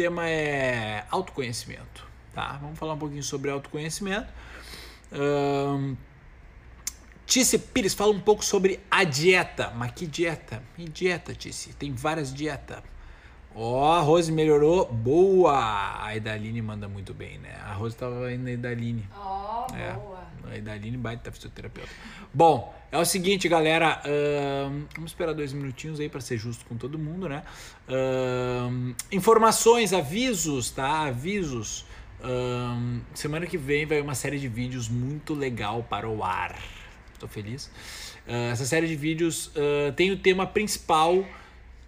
tema é autoconhecimento, tá? Vamos falar um pouquinho sobre autoconhecimento. Um, Tice Pires fala um pouco sobre a dieta. Mas que dieta? Que dieta, Tice? Tem várias dietas. Ó, oh, a Rose melhorou. Boa! A Idaline manda muito bem, né? A Rose tava indo na Idaline. Ó, oh, é, boa. A Idaline baita fisioterapeuta. Bom, é o seguinte, galera. Uh, vamos esperar dois minutinhos aí para ser justo com todo mundo, né? Uh, informações, avisos, tá? Avisos. Uh, semana que vem vai uma série de vídeos muito legal para o ar. Tô feliz. essa série de vídeos tem o tema principal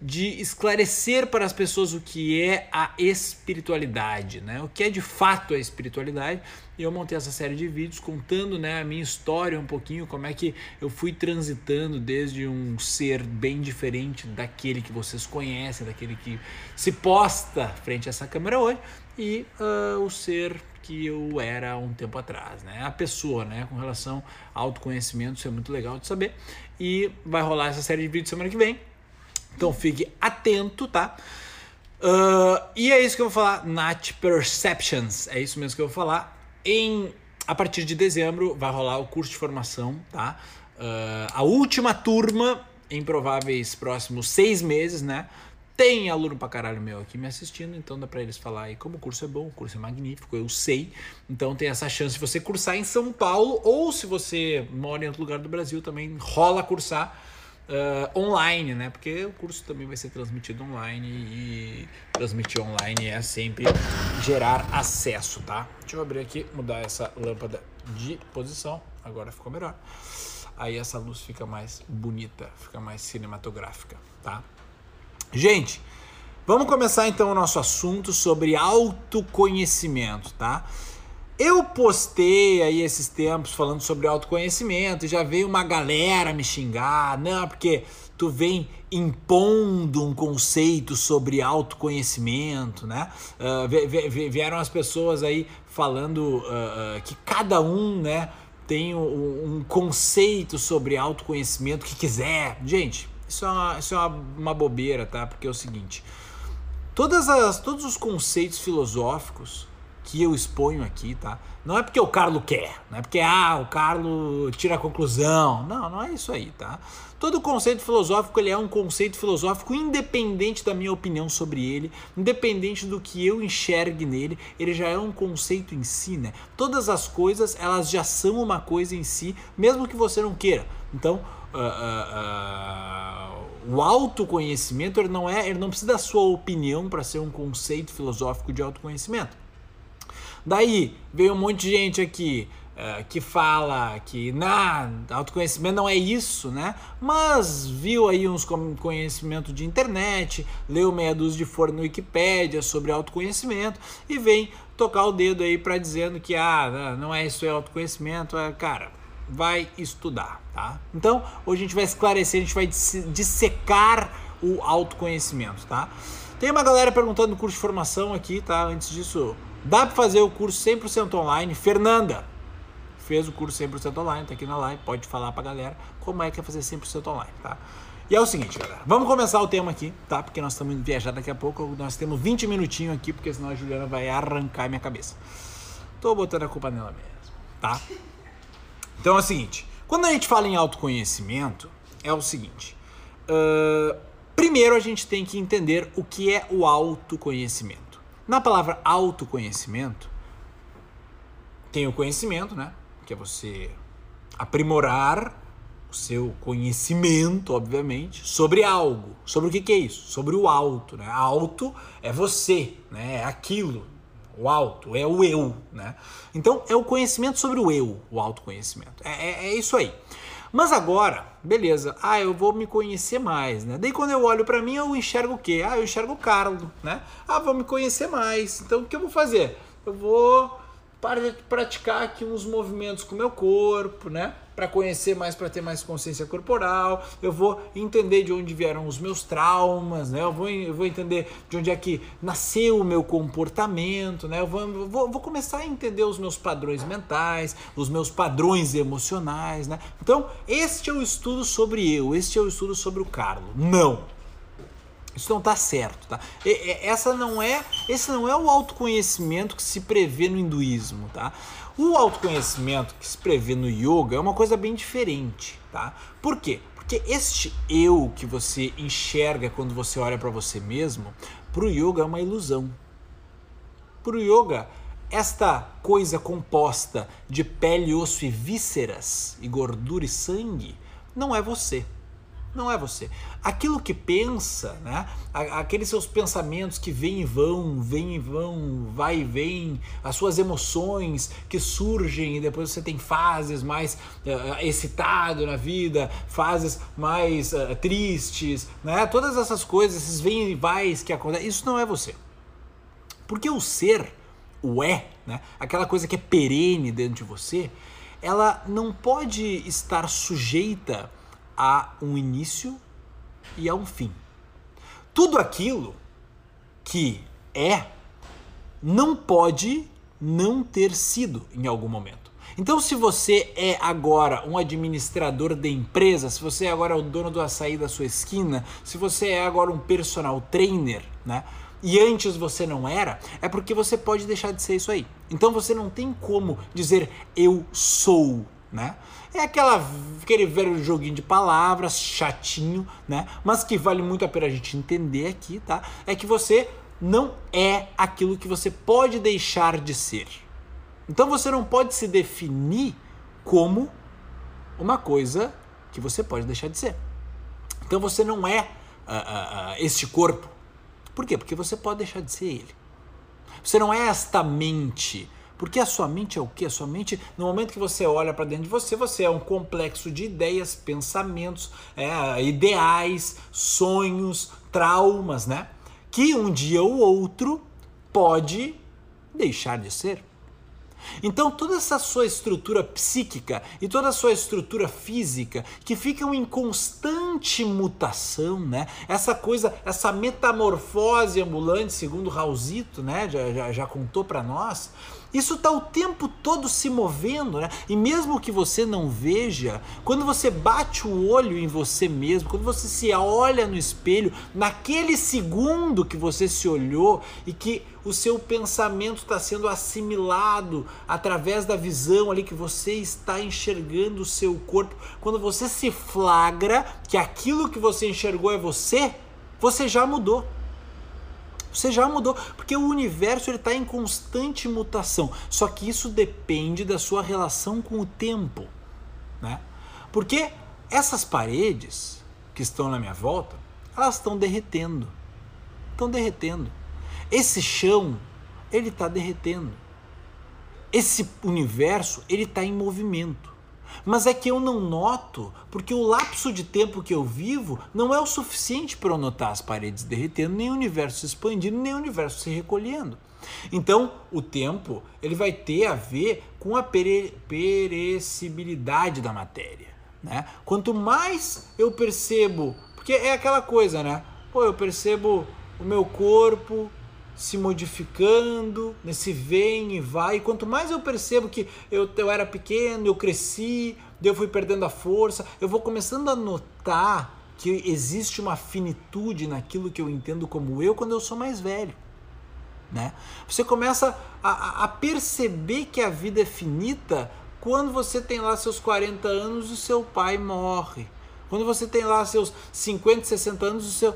de esclarecer para as pessoas o que é a espiritualidade, né? O que é de fato a espiritualidade. E eu montei essa série de vídeos contando, né, a minha história um pouquinho, como é que eu fui transitando desde um ser bem diferente daquele que vocês conhecem, daquele que se posta frente a essa câmera hoje, e uh, o ser que eu era um tempo atrás, né? A pessoa, né, com relação ao autoconhecimento, isso é muito legal de saber. E vai rolar essa série de vídeos semana que vem então fique atento, tá? Uh, e é isso que eu vou falar, Nat Perceptions. É isso mesmo que eu vou falar. Em, a partir de dezembro vai rolar o curso de formação, tá? Uh, a última turma, em prováveis próximos seis meses, né? Tem aluno pra caralho meu aqui me assistindo, então dá pra eles falar aí como o curso é bom, o curso é magnífico, eu sei. Então tem essa chance de você cursar em São Paulo, ou se você mora em outro lugar do Brasil, também rola cursar uh, online, né? Porque o curso também vai ser transmitido online e transmitir online é sempre gerar acesso, tá? Deixa eu abrir aqui, mudar essa lâmpada de posição. Agora ficou melhor. Aí essa luz fica mais bonita, fica mais cinematográfica, tá? Gente, vamos começar então o nosso assunto sobre autoconhecimento, tá? Eu postei aí esses tempos falando sobre autoconhecimento e já veio uma galera me xingar, não, porque tu vem impondo um conceito sobre autoconhecimento, né? Uh, vieram as pessoas aí falando uh, que cada um, né, tem um, um, conceito sobre autoconhecimento que quiser. Gente, isso é uma, isso é uma, uma bobeira, tá? Porque é o seguinte: todas as, todos os conceitos filosóficos que eu exponho aqui, tá? Não é porque o Carlo quer, não é porque ah, o Carlo tira a conclusão. Não, não é isso aí, tá? Todo conceito filosófico ele é um conceito filosófico independente da minha opinião sobre ele, independente do que eu enxergue nele, ele já é um conceito em si, né? Todas as coisas elas já são uma coisa em si, mesmo que você não queira. Então, uh, uh, uh, o autoconhecimento ele não é, ele não precisa da sua opinião para ser um conceito filosófico de autoconhecimento. Daí veio um monte de gente aqui uh, que fala que na autoconhecimento não é isso, né? Mas viu aí uns conhecimento de internet, leu meia dúzia de fora no Wikipedia sobre autoconhecimento e vem tocar o dedo aí para dizendo que ah, não é isso é autoconhecimento, é, cara, vai estudar, tá? Então, hoje a gente vai esclarecer, a gente vai dissecar o autoconhecimento, tá? Tem uma galera perguntando no curso de formação aqui, tá? Antes disso, Dá para fazer o curso 100% online. Fernanda fez o curso 100% online, tá aqui na live, pode falar pra galera como é que é fazer 100% online, tá? E é o seguinte, galera, vamos começar o tema aqui, tá? Porque nós estamos indo viajar daqui a pouco, nós temos 20 minutinhos aqui, porque senão a Juliana vai arrancar minha cabeça. Tô botando a culpa nela mesmo, tá? Então é o seguinte, quando a gente fala em autoconhecimento, é o seguinte, uh, primeiro a gente tem que entender o que é o autoconhecimento. Na palavra autoconhecimento, tem o conhecimento, né? Que é você aprimorar o seu conhecimento, obviamente, sobre algo. Sobre o que, que é isso? Sobre o alto, né? Alto é você, né? É aquilo. O alto é o eu, né? Então é o conhecimento sobre o eu, o autoconhecimento. É, é, é isso aí. Mas agora, beleza, ah, eu vou me conhecer mais, né? Daí quando eu olho para mim, eu enxergo o quê? Ah, eu enxergo o Carlos, né? Ah, vou me conhecer mais. Então o que eu vou fazer? Eu vou praticar aqui uns movimentos com o meu corpo, né? Para conhecer mais, para ter mais consciência corporal. Eu vou entender de onde vieram os meus traumas, né? Eu vou, eu vou entender de onde é que nasceu o meu comportamento, né? Eu vou, vou, vou começar a entender os meus padrões mentais, os meus padrões emocionais, né? Então, este é o estudo sobre eu, este é o estudo sobre o Carlos. Não. Isso não está certo, tá? Essa não é, esse não é o autoconhecimento que se prevê no hinduísmo, tá? O autoconhecimento que se prevê no yoga é uma coisa bem diferente, tá? Por quê? Porque este eu que você enxerga quando você olha para você mesmo, para o yoga é uma ilusão. Para o yoga, esta coisa composta de pele, osso e vísceras, e gordura e sangue, não é você não é você. Aquilo que pensa, né? Aqueles seus pensamentos que vêm e vão, vêm e vão, vai e vem, as suas emoções que surgem e depois você tem fases mais uh, excitado na vida, fases mais uh, tristes, né? Todas essas coisas, esses vêm e vais que acontecem, isso não é você. Porque o ser, o é, né? Aquela coisa que é perene dentro de você, ela não pode estar sujeita há um início e há um fim. Tudo aquilo que é não pode não ter sido em algum momento. Então, se você é agora um administrador de empresa, se você é agora o dono do açaí da sua esquina, se você é agora um personal trainer, né? E antes você não era, é porque você pode deixar de ser isso aí. Então você não tem como dizer eu sou, né? É aquela, aquele velho joguinho de palavras, chatinho, né? Mas que vale muito a pena a gente entender aqui, tá? É que você não é aquilo que você pode deixar de ser. Então você não pode se definir como uma coisa que você pode deixar de ser. Então você não é uh, uh, uh, este corpo. Por quê? Porque você pode deixar de ser ele. Você não é esta mente porque a sua mente é o que? A sua mente, no momento que você olha para dentro de você, você é um complexo de ideias, pensamentos, é, ideais, sonhos, traumas, né? Que um dia ou outro pode deixar de ser. Então, toda essa sua estrutura psíquica e toda a sua estrutura física que ficam em constante mutação, né? Essa coisa, essa metamorfose ambulante, segundo Raulzito, né? Já, já, já contou para nós. Isso está o tempo todo se movendo, né? E mesmo que você não veja, quando você bate o olho em você mesmo, quando você se olha no espelho, naquele segundo que você se olhou e que o seu pensamento está sendo assimilado através da visão ali que você está enxergando o seu corpo. Quando você se flagra que aquilo que você enxergou é você, você já mudou. Você já mudou, porque o universo está em constante mutação. Só que isso depende da sua relação com o tempo, né? Porque essas paredes que estão na minha volta, elas estão derretendo, estão derretendo. Esse chão, ele está derretendo. Esse universo, ele está em movimento. Mas é que eu não noto, porque o lapso de tempo que eu vivo não é o suficiente para eu notar as paredes derretendo, nem o universo se expandindo, nem o universo se recolhendo. Então, o tempo ele vai ter a ver com a pere perecibilidade da matéria. Né? Quanto mais eu percebo, porque é aquela coisa, né? Pô, eu percebo o meu corpo se modificando, nesse vem e vai. E quanto mais eu percebo que eu, eu era pequeno, eu cresci, eu fui perdendo a força, eu vou começando a notar que existe uma finitude naquilo que eu entendo como eu quando eu sou mais velho. Né? Você começa a, a perceber que a vida é finita quando você tem lá seus 40 anos e seu pai morre. Quando você tem lá seus 50, 60 anos, o seu,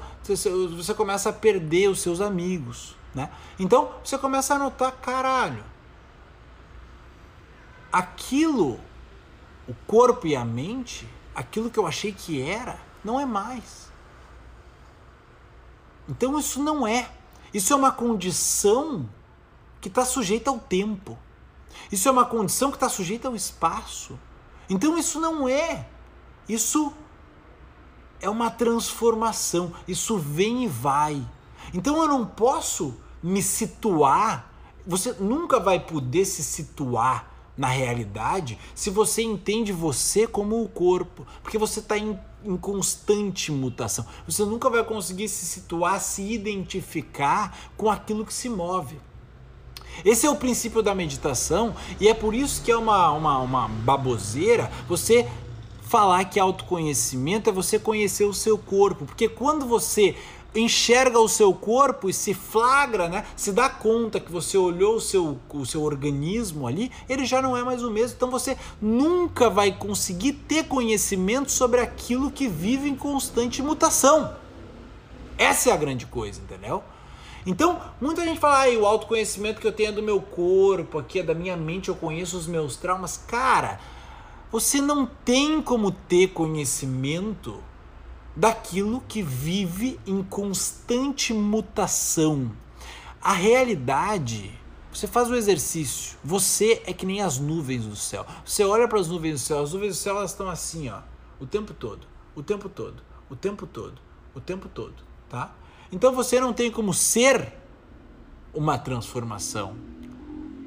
você começa a perder os seus amigos. Né? Então você começa a notar, caralho, aquilo, o corpo e a mente, aquilo que eu achei que era, não é mais. Então isso não é. Isso é uma condição que está sujeita ao tempo. Isso é uma condição que está sujeita ao espaço. Então isso não é. Isso é uma transformação. Isso vem e vai. Então eu não posso me situar. Você nunca vai poder se situar na realidade se você entende você como o corpo, porque você está em, em, constante mutação. Você nunca vai conseguir se situar, se identificar com aquilo que se move. Esse é o princípio da meditação e é por isso que é uma, uma, uma baboseira você falar que autoconhecimento é você conhecer o seu corpo, porque quando você enxerga o seu corpo e se flagra, né? Se dá conta que você olhou o seu, o seu organismo ali, ele já não é mais o mesmo. Então você nunca vai conseguir ter conhecimento sobre aquilo que vive em constante mutação. Essa é a grande coisa, entendeu? Então, muita gente fala, ah, o autoconhecimento que eu tenho é do meu corpo, aqui é da minha mente, eu conheço os meus traumas. Cara, você não tem como ter conhecimento daquilo que vive em constante mutação. A realidade, você faz o exercício, você é que nem as nuvens do céu. Você olha para as nuvens do céu, as nuvens do céu elas estão assim, ó, o tempo todo, o tempo todo, o tempo todo, o tempo todo, tá? Então você não tem como ser uma transformação.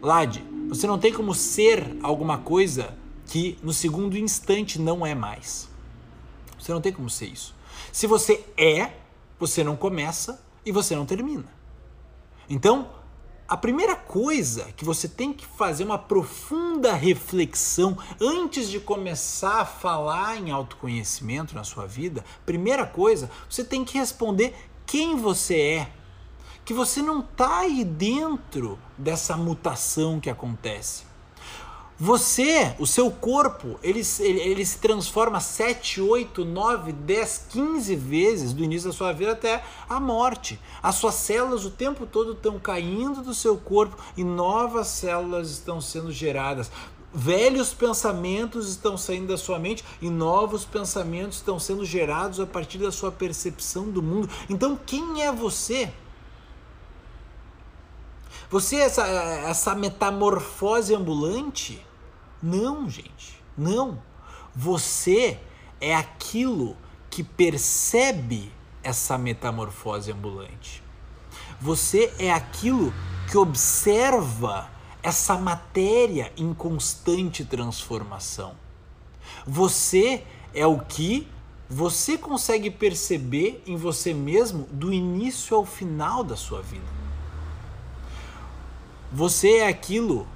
Lade, você não tem como ser alguma coisa que no segundo instante não é mais. Você não tem como ser isso. Se você é, você não começa e você não termina. Então, a primeira coisa que você tem que fazer uma profunda reflexão antes de começar a falar em autoconhecimento na sua vida, primeira coisa, você tem que responder quem você é. Que você não está aí dentro dessa mutação que acontece. Você, o seu corpo, ele, ele, ele, se transforma 7, 8, 9, 10, 15 vezes do início da sua vida até a morte. As suas células o tempo todo estão caindo do seu corpo e novas células estão sendo geradas. Velhos pensamentos estão saindo da sua mente e novos pensamentos estão sendo gerados a partir da sua percepção do mundo. Então, quem é você? Você é essa, essa metamorfose ambulante? Não, gente, não. Você é aquilo que percebe essa metamorfose ambulante. Você é aquilo que observa essa matéria em constante transformação. Você é o que você consegue perceber em você mesmo do início ao final da sua vida. Você é aquilo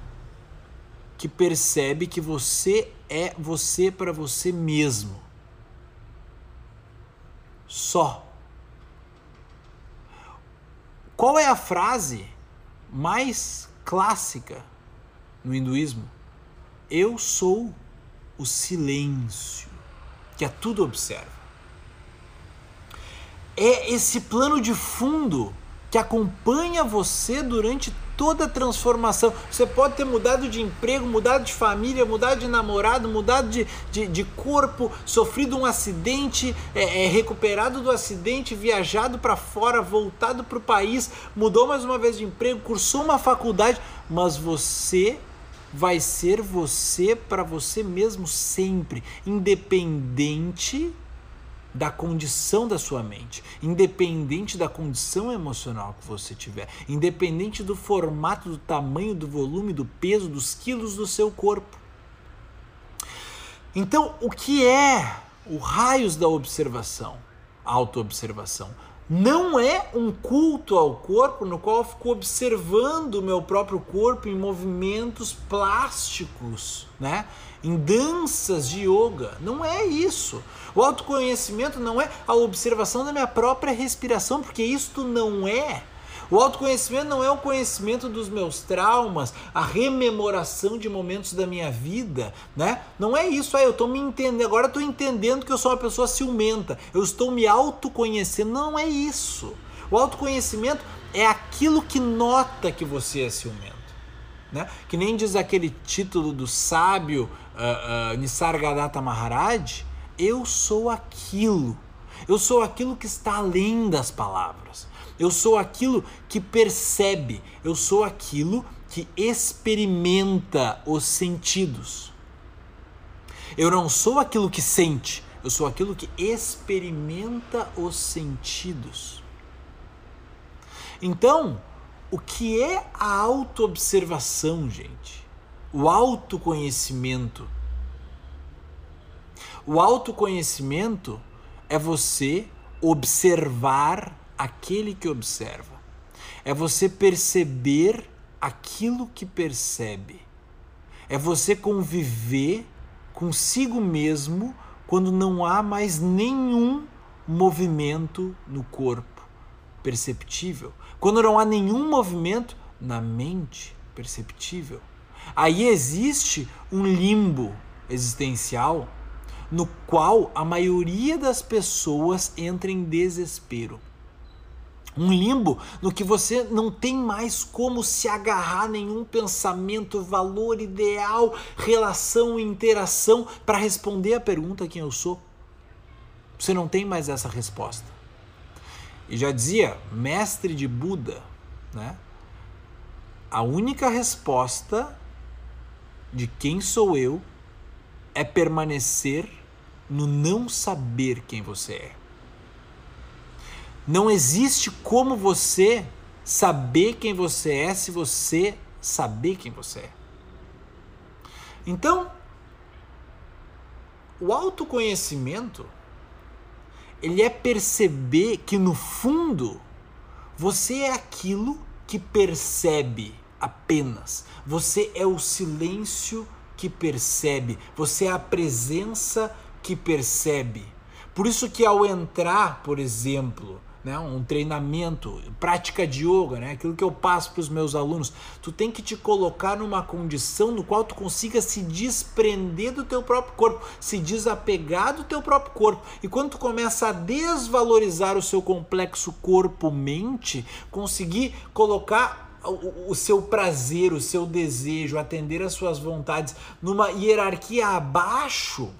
que percebe que você é você para você mesmo. Só. Qual é a frase mais clássica no hinduísmo? Eu sou o silêncio, que a tudo observa. É esse plano de fundo que acompanha você durante toda transformação. Você pode ter mudado de emprego, mudado de família, mudado de namorado, mudado de, de, de corpo, sofrido um acidente, é, é recuperado do acidente, viajado para fora, voltado para o país, mudou mais uma vez de emprego, cursou uma faculdade, mas você vai ser você para você mesmo sempre, independente da condição da sua mente, independente da condição emocional que você tiver, independente do formato, do tamanho, do volume, do peso, dos quilos do seu corpo. Então, o que é o raios da observação, autoobservação? Não é um culto ao corpo no qual eu fico observando o meu próprio corpo em movimentos plásticos, né? Em danças de yoga. Não é isso. O autoconhecimento não é a observação da minha própria respiração, porque isto não é. O autoconhecimento não é o conhecimento dos meus traumas, a rememoração de momentos da minha vida, né? Não é isso, aí eu estou me entendendo, agora estou entendendo que eu sou uma pessoa ciumenta, eu estou me autoconhecendo, não é isso. O autoconhecimento é aquilo que nota que você é ciumento. Né? Que nem diz aquele título do sábio uh, uh, Nisargadatta Maharaj, eu sou aquilo. Eu sou aquilo que está além das palavras. Eu sou aquilo que percebe. Eu sou aquilo que experimenta os sentidos. Eu não sou aquilo que sente. Eu sou aquilo que experimenta os sentidos. Então, o que é a autoobservação, gente? O autoconhecimento. O autoconhecimento é você observar aquele que observa. É você perceber aquilo que percebe. É você conviver consigo mesmo quando não há mais nenhum movimento no corpo, perceptível, quando não há nenhum movimento na mente perceptível, aí existe um limbo existencial no qual a maioria das pessoas entra em desespero. Um limbo no que você não tem mais como se agarrar nenhum pensamento, valor, ideal, relação, interação para responder a pergunta quem eu sou. Você não tem mais essa resposta. E já dizia, mestre de Buda, né? A única resposta de quem sou eu é permanecer no não saber quem você é. Não existe como você saber quem você é se você saber quem você é. Então, o autoconhecimento ele é perceber que no fundo você é aquilo que percebe apenas. Você é o silêncio que percebe, você é a presença que percebe. Por isso que ao entrar, por exemplo, né, um treinamento, prática de yoga, né, aquilo que eu passo para os meus alunos, tu tem que te colocar numa condição no qual tu consiga se desprender do teu próprio corpo, se desapegar do teu próprio corpo. E quando tu começa a desvalorizar o seu complexo corpo-mente, conseguir colocar o, seu prazer, o seu desejo, atender às suas vontades numa hierarquia abaixo,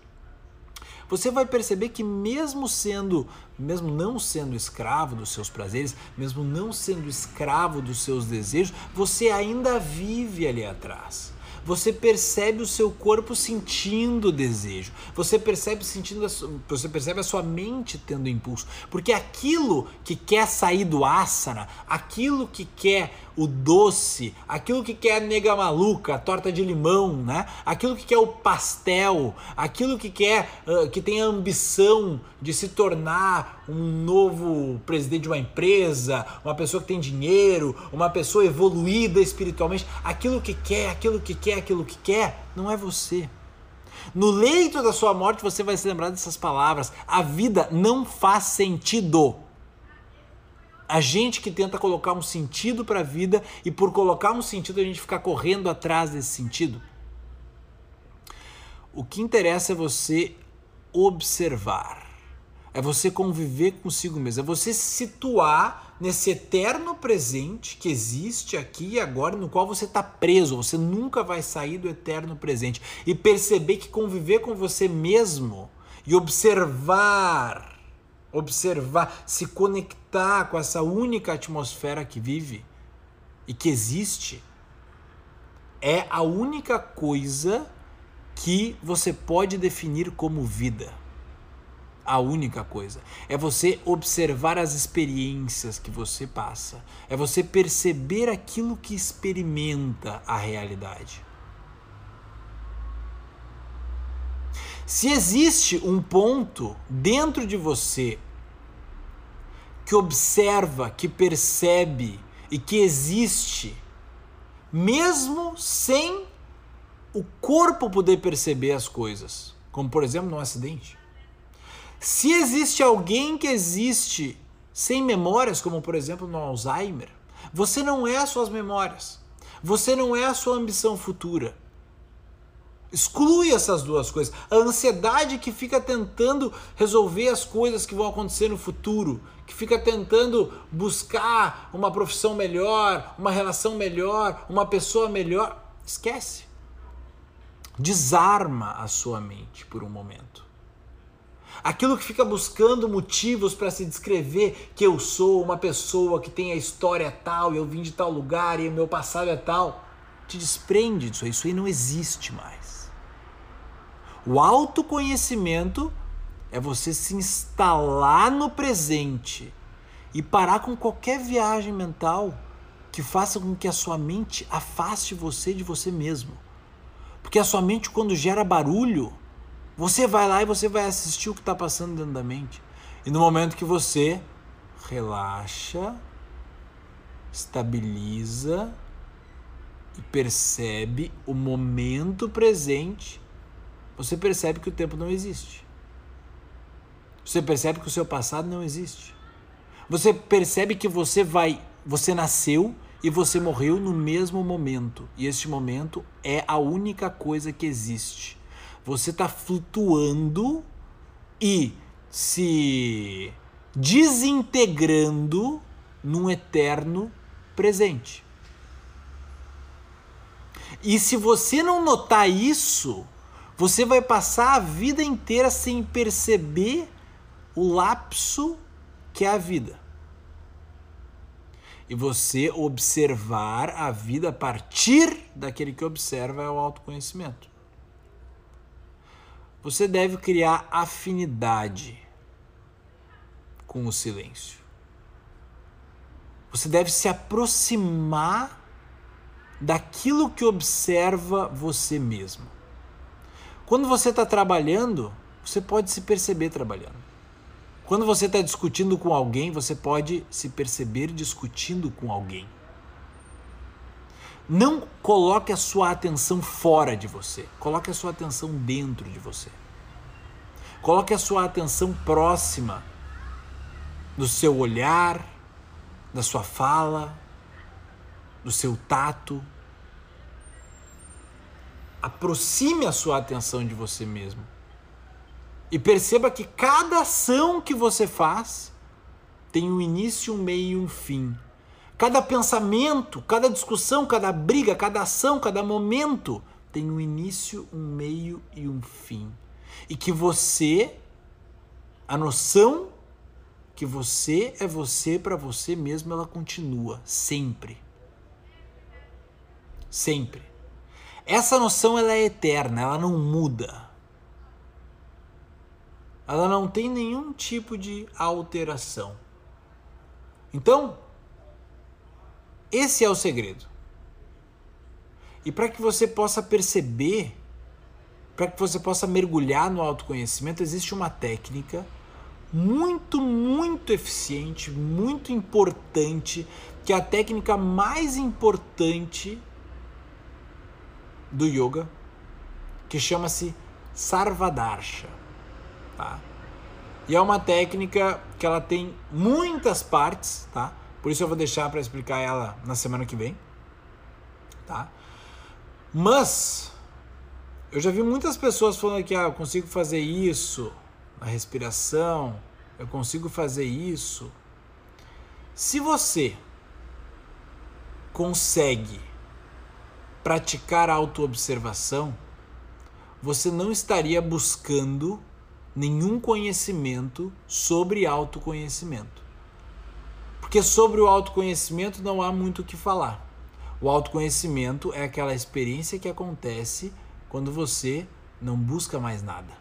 você vai perceber que mesmo sendo, mesmo não sendo escravo dos seus prazeres, mesmo não sendo escravo dos seus desejos, você ainda vive ali atrás. Você percebe o seu corpo sentindo desejo. Você percebe sentindo você percebe a sua mente tendo impulso, porque aquilo que quer sair do asana, aquilo que quer o doce, aquilo que quer a nega maluca, a torta de limão, né? Aquilo que quer o pastel, aquilo que quer, uh, que tem a ambição de se tornar um novo presidente de uma empresa, uma pessoa que tem dinheiro, uma pessoa evoluída espiritualmente, aquilo que quer, aquilo que quer, aquilo que quer, não é você. No leito da sua morte você vai se lembrar dessas palavras. A vida não faz sentido a gente que tenta colocar um sentido para a vida e por colocar um sentido a gente ficar correndo atrás desse sentido. O que interessa é você observar, é você conviver consigo mesmo, é você se situar nesse eterno presente que existe aqui e agora, no qual você está preso, você nunca vai sair do eterno presente. E perceber que conviver com você mesmo e observar observar, se conectar com essa única atmosfera que vive e que existe, é a única coisa que você pode definir como vida. A única coisa. É você observar as experiências que você passa. É você perceber aquilo que experimenta a realidade. Se existe um ponto dentro de você que observa, que percebe e que existe, mesmo sem o corpo poder perceber as coisas, como por exemplo num acidente. Se existe alguém que existe sem memórias, como por exemplo no Alzheimer, você não é as suas memórias, você não é a sua ambição futura. Exclui essas duas coisas. A ansiedade que fica tentando resolver as coisas que vão acontecer no futuro, que fica tentando buscar uma profissão melhor, uma relação melhor, uma pessoa melhor, esquece. Desarma a sua mente por um momento. Aquilo que fica buscando motivos para se descrever que eu sou uma pessoa que tem a história tal, eu vim de tal lugar e o meu passado é tal, te desprende disso aí, isso aí não existe mais. O autoconhecimento é você se instalar no presente e parar com qualquer viagem mental que faça com que a sua mente afaste você de você mesmo. Porque a sua mente, quando gera barulho, você vai lá e você vai assistir o que está passando dentro da mente. E no momento que você relaxa, estabiliza e percebe o momento presente, você percebe que o tempo não existe. Você percebe que o seu passado não existe. Você percebe que você vai, você nasceu e você morreu no mesmo momento. E este momento é a única coisa que existe. Você está flutuando e se desintegrando num eterno presente. E se você não notar isso, você vai passar a vida inteira sem perceber o lapso que é a vida. E você observar a vida a partir daquele que observa é o autoconhecimento. Você deve criar afinidade com o silêncio. Você deve se aproximar daquilo que observa você mesmo. Quando você está trabalhando, você pode se perceber trabalhando. Quando você está discutindo com alguém, você pode se perceber discutindo com alguém. Não coloque a sua atenção fora de você, coloque a sua atenção dentro de você. Coloque a sua atenção próxima do seu olhar, da sua fala, do seu tato. Aproxime a sua atenção de você mesmo. E perceba que cada ação que você faz tem um início, um meio e um fim. Cada pensamento, cada discussão, cada briga, cada ação, cada momento tem um início, um meio e um fim. E que você, a noção que você é você para você mesmo, ela continua sempre. Sempre. Essa noção ela é eterna, ela não muda. Ela não tem nenhum tipo de alteração. Então, esse é o segredo. E para que você possa perceber, para que você possa mergulhar no autoconhecimento, existe uma técnica muito, muito eficiente, muito importante, que é a técnica mais importante do yoga, que chama-se Sarvadarsha, tá? E é uma técnica que ela tem muitas partes, tá? Por isso eu vou deixar para explicar ela na semana que vem, tá? Mas eu já vi muitas pessoas falando que ah, eu consigo fazer isso, a respiração, eu consigo fazer isso. Se você consegue praticar autoobservação, você não estaria buscando nenhum conhecimento sobre autoconhecimento. Porque sobre o autoconhecimento não há muito o que falar. O autoconhecimento é aquela experiência que acontece quando você não busca mais nada.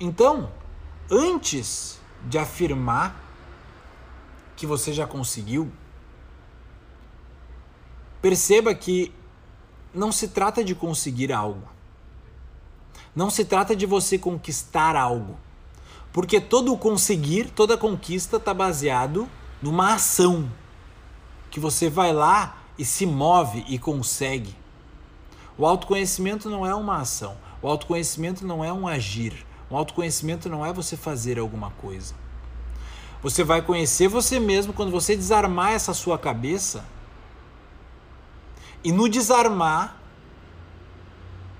Então, antes de afirmar que você já conseguiu, perceba que não se trata de conseguir algo. Não se trata de você conquistar algo. Porque todo o conseguir, toda conquista está baseado numa ação que você vai lá e se move e consegue. O autoconhecimento não é uma ação. O autoconhecimento não é um agir. O autoconhecimento não é você fazer alguma coisa. Você vai conhecer você mesmo quando você desarmar essa sua cabeça. E no desarmar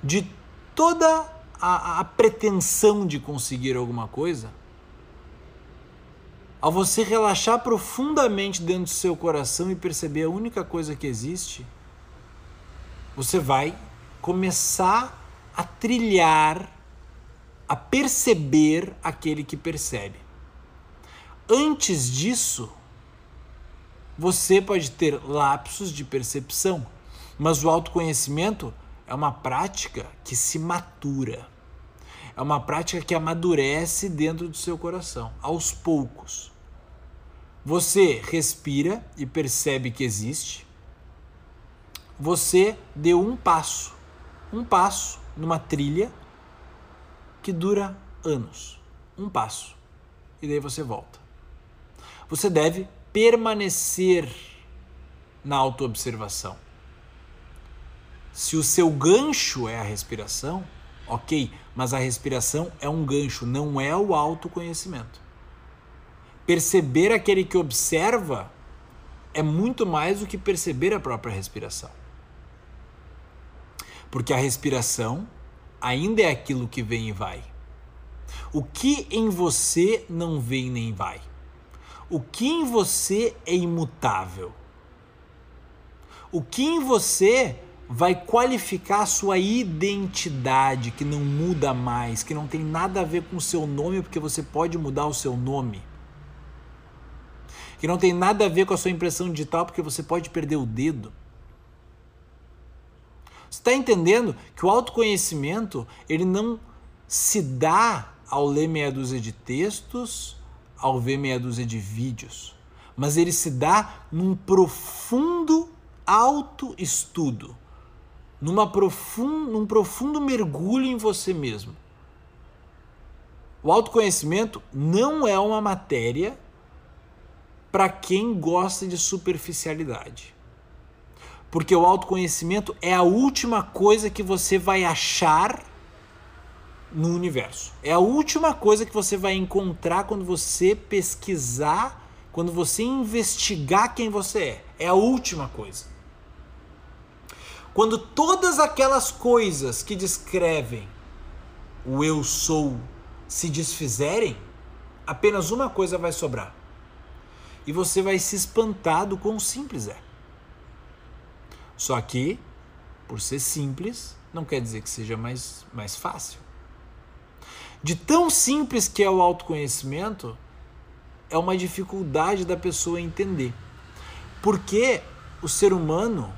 de toda a, a pretensão de conseguir alguma coisa, ao você relaxar profundamente dentro do seu coração e perceber a única coisa que existe, você vai começar a trilhar a perceber aquele que percebe. Antes disso, você pode ter lapsos de percepção, mas o autoconhecimento é uma prática que se matura. É uma prática que amadurece dentro do seu coração, aos poucos. Você respira e percebe que existe. Você deu um passo, um passo numa trilha que dura anos. Um passo. E daí você volta. Você deve permanecer na autoobservação. Se o seu gancho é a respiração, ok, mas a respiração é um gancho, não é o autoconhecimento. Perceber aquele que observa é muito mais do que perceber a própria respiração. Porque a respiração ainda é aquilo que vem e vai. O que em você não vem nem vai? O que em você é imutável? O que em você vai qualificar a sua identidade, que não muda mais, que não tem nada a ver com o seu nome, porque você pode mudar o seu nome? Que não tem nada a ver com a sua impressão digital, porque você pode perder o dedo? Você está entendendo que o autoconhecimento ele não se dá ao ler meia dúzia de textos, ao ver meia dúzia de vídeos, mas ele se dá num profundo autoestudo, numa profund, num profundo mergulho em você mesmo. O autoconhecimento não é uma matéria para quem gosta de superficialidade. Porque o autoconhecimento é a última coisa que você vai achar no universo. É a última coisa que você vai encontrar quando você pesquisar, quando você investigar quem você é. É a última coisa. Quando todas aquelas coisas que descrevem o eu sou se desfizerem, apenas uma coisa vai sobrar. E você vai se espantar do quão simples é. Só que, por ser simples, não quer dizer que seja mais, mais fácil. De tão simples que é o autoconhecimento, é uma dificuldade da pessoa entender. Porque o ser humano,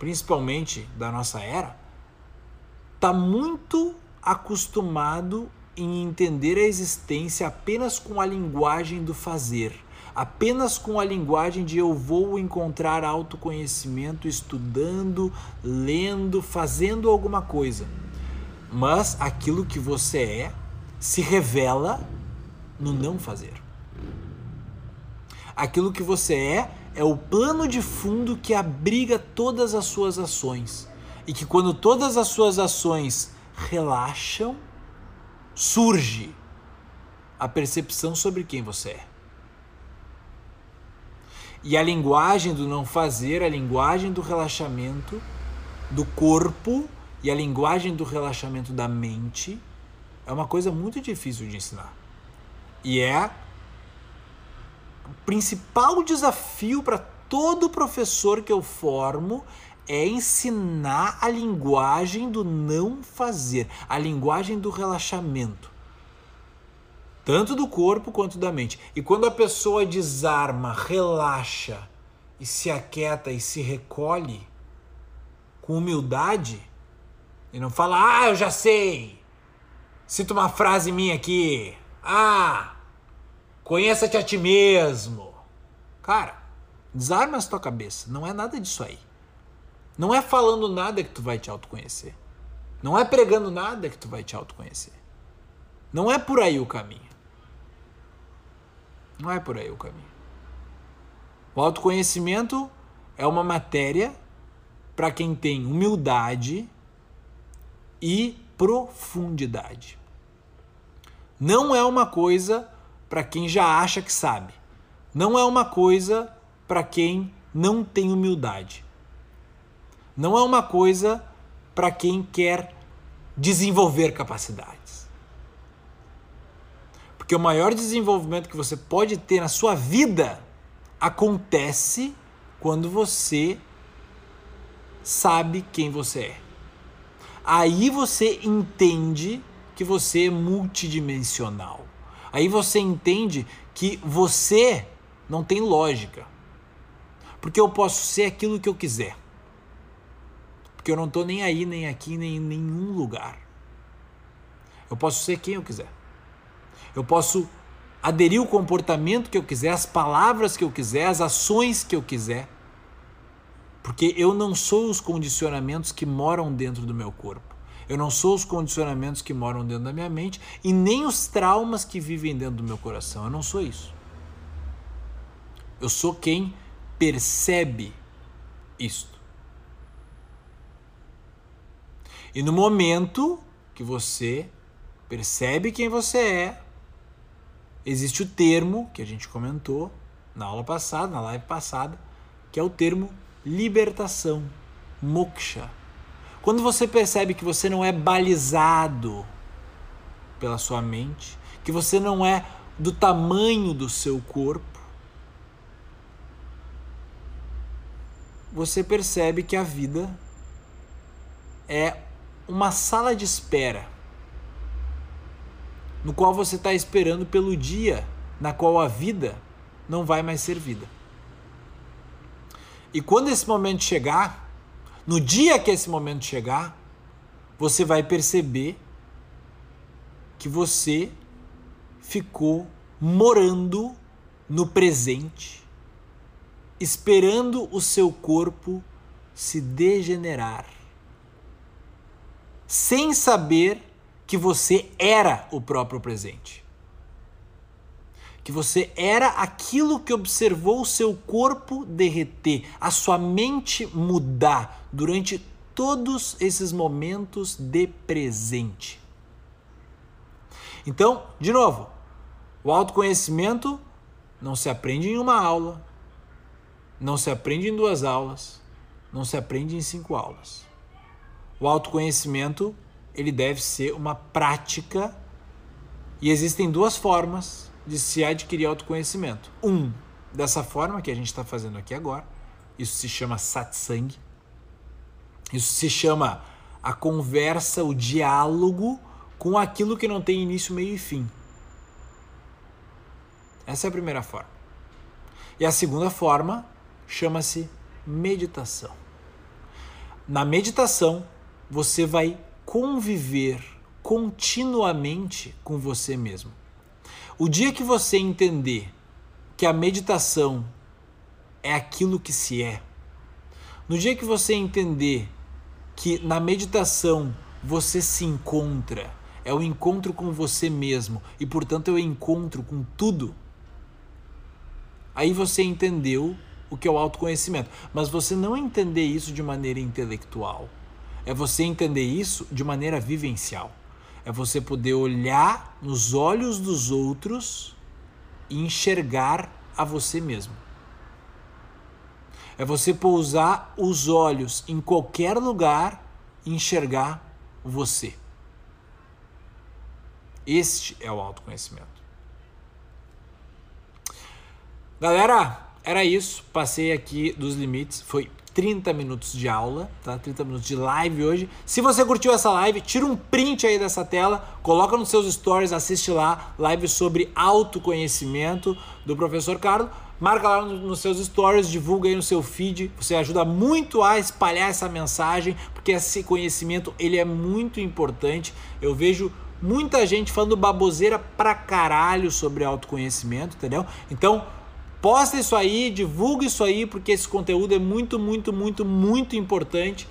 principalmente da nossa era, está muito acostumado em entender a existência apenas com a linguagem do fazer apenas com a linguagem de eu vou encontrar autoconhecimento estudando, lendo, fazendo alguma coisa. Mas aquilo que você é se revela no não fazer. Aquilo que você é é o plano de fundo que abriga todas as suas ações. E que quando todas as suas ações relaxam, surge a percepção sobre quem você é. E a linguagem do não fazer, a linguagem do relaxamento do corpo e a linguagem do relaxamento da mente é uma coisa muito difícil de ensinar. E é principal desafio para todo professor que eu formo é ensinar a linguagem do não fazer, a linguagem do relaxamento tanto do corpo quanto da mente. E quando a pessoa desarma, relaxa e se aquieta e se recolhe com humildade e não fala, ah, eu já sei. Cita uma frase minha aqui. Ah, conheça-te a ti mesmo. Cara, desarma a tua cabeça. Não é nada disso aí. Não é falando nada que tu vai te autoconhecer. Não é pregando nada que tu vai te autoconhecer. Não é por aí o caminho. Não é por aí o caminho. O autoconhecimento é uma matéria para quem tem humildade e profundidade. Não é uma coisa para quem já acha que sabe. Não é uma coisa para quem não tem humildade. Não é uma coisa para quem quer desenvolver capacidades. Porque o maior desenvolvimento que você pode ter na sua vida acontece quando você sabe quem você é. Aí você entende que você é multidimensional. Aí você entende que você não tem lógica. Porque eu posso ser aquilo que eu quiser. Porque eu não estou nem aí, nem aqui, nem em nenhum lugar. Eu posso ser quem eu quiser. Eu posso aderir o comportamento que eu quiser, as palavras que eu quiser, as ações que eu quiser. Porque eu não sou os condicionamentos que moram dentro do meu corpo. Eu não sou os condicionamentos que moram dentro da minha mente e nem os traumas que vivem dentro do meu coração. Eu não sou isso. Eu sou quem percebe isto. E no momento que você percebe quem você é, existe o termo que a gente comentou na aula passada, na live passada, que é o termo libertação, moksha. Quando você percebe que você não é balizado pela sua mente, que você não é do tamanho do seu corpo, você percebe que a vida é uma sala de espera no qual você está esperando pelo dia na qual a vida não vai mais ser vida. E quando esse momento chegar, no dia que esse momento chegar, você vai perceber que você ficou morando no presente, esperando o seu corpo se degenerar, sem saber que você era o próprio presente. Que você era aquilo que observou o seu corpo derreter, a sua mente mudar durante todos esses momentos de presente. Então, de novo, o autoconhecimento não se aprende em uma aula, não se aprende em duas aulas, não se aprende em cinco aulas. O autoconhecimento ele deve ser uma prática e existem duas formas de se adquirir autoconhecimento. Um, dessa forma que a gente está fazendo aqui agora, isso se chama satsang. Isso se chama a conversa, o diálogo com aquilo que não tem início, meio e fim. Essa é a primeira forma. E a segunda forma chama-se meditação. Na meditação, você vai conviver continuamente com você mesmo. O dia que você entender que a meditação é aquilo que se é, no dia que você entender que na meditação você se encontra, é o encontro com você mesmo e, portanto, é o encontro com tudo. Aí você entendeu o que é o autoconhecimento, mas você não entender isso de maneira intelectual. É você entender isso de maneira vivencial. É você poder olhar nos olhos dos outros e enxergar a você mesmo. É você pousar os olhos em qualquer lugar e enxergar você. Este é o autoconhecimento. Galera, era isso. Passei aqui dos limites. Foi 30 minutos de aula, tá? 30 minutos de live hoje. Se você curtiu essa live, tira um print aí dessa tela, coloca nos seus stories, assiste lá, live sobre autoconhecimento do professor Carlos. Marca lá nos seus stories, divulga aí no seu feed. Você ajuda muito a espalhar essa mensagem, porque esse conhecimento ele é muito importante. Eu vejo muita gente falando baboseira pra caralho sobre autoconhecimento, entendeu? Então, Posta isso aí, divulga isso aí, porque esse conteúdo é muito, muito, muito, muito importante.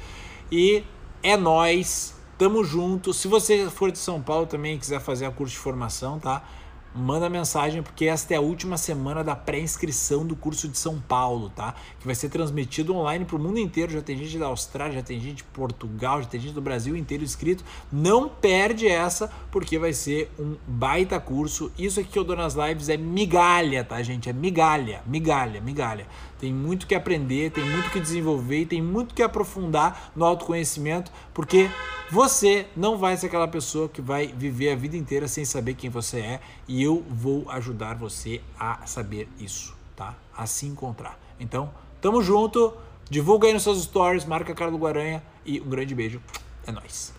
E é nós, tamo junto. Se você for de São Paulo também e quiser fazer a curso de formação, tá? Manda mensagem porque esta é a última semana da pré-inscrição do curso de São Paulo, tá? Que vai ser transmitido online para o mundo inteiro. Já tem gente da Austrália, já tem gente de Portugal, já tem gente do Brasil inteiro inscrito. Não perde essa porque vai ser um baita curso. Isso aqui que eu dou nas lives é migalha, tá, gente? É migalha, migalha, migalha. Tem muito que aprender, tem muito que desenvolver, tem muito que aprofundar no autoconhecimento, porque você não vai ser aquela pessoa que vai viver a vida inteira sem saber quem você é, e eu vou ajudar você a saber isso, tá? A se encontrar. Então, tamo junto, divulga aí nos seus stories, marca a cara do Guaranha e um grande beijo. É nóis.